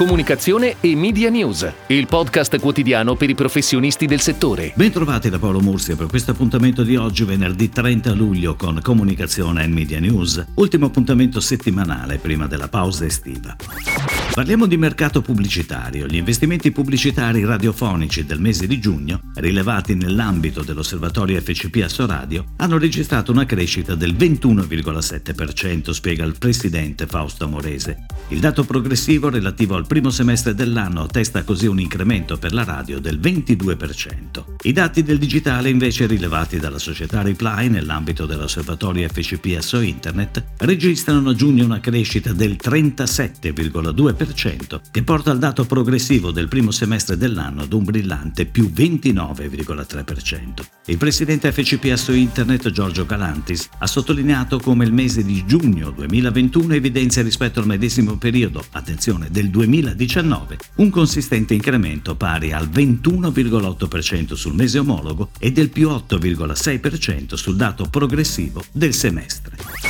Comunicazione e Media News, il podcast quotidiano per i professionisti del settore. Bentrovati da Paolo Mursia per questo appuntamento di oggi, venerdì 30 luglio con Comunicazione e Media News, ultimo appuntamento settimanale prima della pausa estiva. Parliamo di mercato pubblicitario. Gli investimenti pubblicitari radiofonici del mese di giugno, rilevati nell'ambito dell'osservatorio FCP Assoradio, hanno registrato una crescita del 21,7%, spiega il presidente Fausto Amorese. Il dato progressivo relativo al primo semestre dell'anno attesta così un incremento per la radio del 22%. I dati del digitale invece rilevati dalla società Reply nell'ambito dell'osservatorio FCP SO Internet registrano a giugno una crescita del 37,2% che porta al dato progressivo del primo semestre dell'anno ad un brillante più 29,3%. Il presidente FCP SO Internet Giorgio Galantis ha sottolineato come il mese di giugno 2021 evidenzia rispetto al medesimo periodo, attenzione, del 2020 2019, un consistente incremento pari al 21,8% sul mese omologo e del più 8,6% sul dato progressivo del semestre.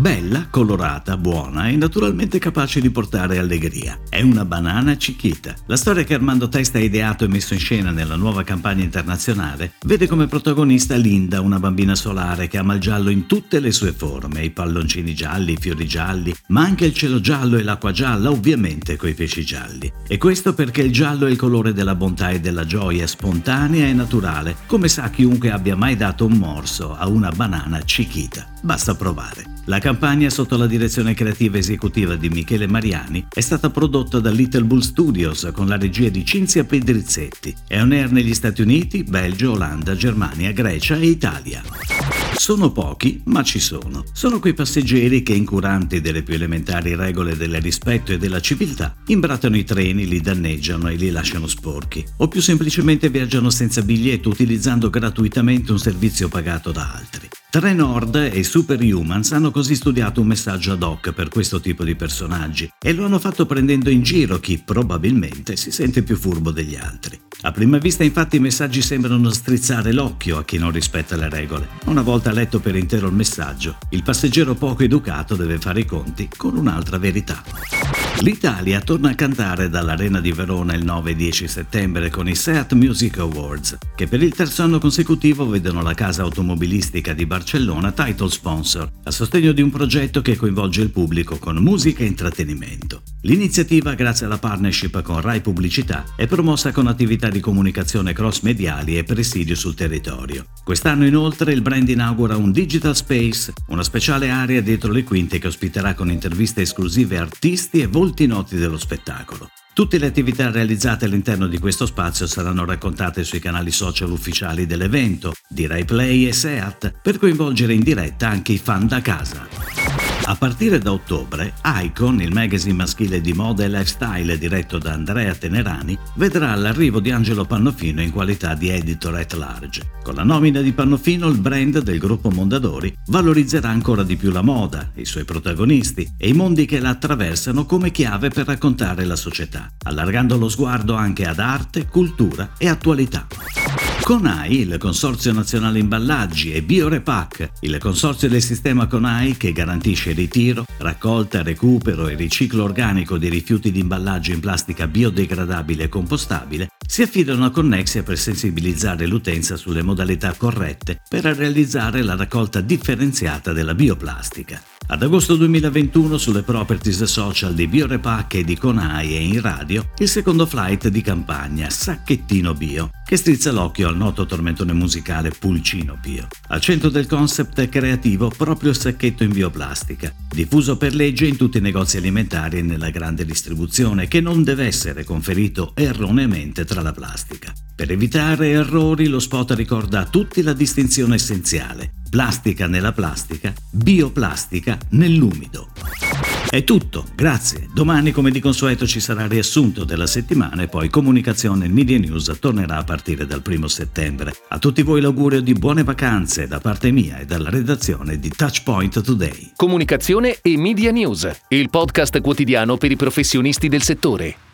Bella, colorata, buona e naturalmente capace di portare allegria. È una banana Chiquita. La storia che Armando Testa ha ideato e messo in scena nella nuova campagna internazionale vede come protagonista Linda, una bambina solare che ama il giallo in tutte le sue forme, i palloncini gialli, i fiori gialli, ma anche il cielo giallo e l'acqua gialla, ovviamente coi pesci gialli. E questo perché il giallo è il colore della bontà e della gioia, spontanea e naturale, come sa chiunque abbia mai dato un morso a una banana Chiquita. Basta provare. La campagna sotto la direzione creativa esecutiva di Michele Mariani è stata prodotta da Little Bull Studios con la regia di Cinzia Pedrizzetti. È on air negli Stati Uniti, Belgio, Olanda, Germania, Grecia e Italia. Sono pochi, ma ci sono. Sono quei passeggeri che, incuranti delle più elementari regole del rispetto e della civiltà, imbrattano i treni, li danneggiano e li lasciano sporchi. O più semplicemente viaggiano senza biglietto utilizzando gratuitamente un servizio pagato da altri. Trenord e Superhumans hanno così studiato un messaggio ad hoc per questo tipo di personaggi e lo hanno fatto prendendo in giro chi probabilmente si sente più furbo degli altri. A prima vista infatti i messaggi sembrano strizzare l'occhio a chi non rispetta le regole. Una volta letto per intero il messaggio, il passeggero poco educato deve fare i conti con un'altra verità. L'Italia torna a cantare dall'Arena di Verona il 9 e 10 settembre con i Seat Music Awards, che per il terzo anno consecutivo vedono la casa automobilistica di Barcellona title sponsor, a sostegno di un progetto che coinvolge il pubblico con musica e intrattenimento. L'iniziativa, grazie alla partnership con Rai Pubblicità, è promossa con attività di comunicazione cross-mediali e presidio sul territorio. Quest'anno inoltre il brand inaugura un Digital Space, una speciale area dietro le quinte che ospiterà con interviste esclusive artisti e volti noti dello spettacolo. Tutte le attività realizzate all'interno di questo spazio saranno raccontate sui canali social ufficiali dell'evento, di RaiPlay e SEAT, per coinvolgere in diretta anche i fan da casa. A partire da ottobre, Icon, il magazine maschile di moda e lifestyle diretto da Andrea Tenerani, vedrà l'arrivo di Angelo Pannofino in qualità di editor at large. Con la nomina di Pannofino, il brand del gruppo Mondadori valorizzerà ancora di più la moda, i suoi protagonisti e i mondi che la attraversano come chiave per raccontare la società, allargando lo sguardo anche ad arte, cultura e attualità. CONAI, il Consorzio Nazionale Imballaggi, e Biorepack, il consorzio del sistema CONAI che garantisce ritiro, raccolta, recupero e riciclo organico di rifiuti di imballaggio in plastica biodegradabile e compostabile, si affidano a Connexia per sensibilizzare l'utenza sulle modalità corrette per realizzare la raccolta differenziata della bioplastica. Ad agosto 2021 sulle properties social di Biorepack e di Conai e in radio il secondo flight di campagna Sacchettino Bio che strizza l'occhio al noto tormentone musicale Pulcino Bio. Al centro del concept creativo proprio il sacchetto in bioplastica, diffuso per legge in tutti i negozi alimentari e nella grande distribuzione che non deve essere conferito erroneamente tra la plastica. Per evitare errori lo spot ricorda a tutti la distinzione essenziale plastica nella plastica, bioplastica nell'umido. È tutto, grazie. Domani come di consueto ci sarà riassunto della settimana e poi comunicazione media news tornerà a partire dal primo settembre. A tutti voi l'augurio di buone vacanze da parte mia e dalla redazione di Touchpoint Today. Comunicazione e media news, il podcast quotidiano per i professionisti del settore.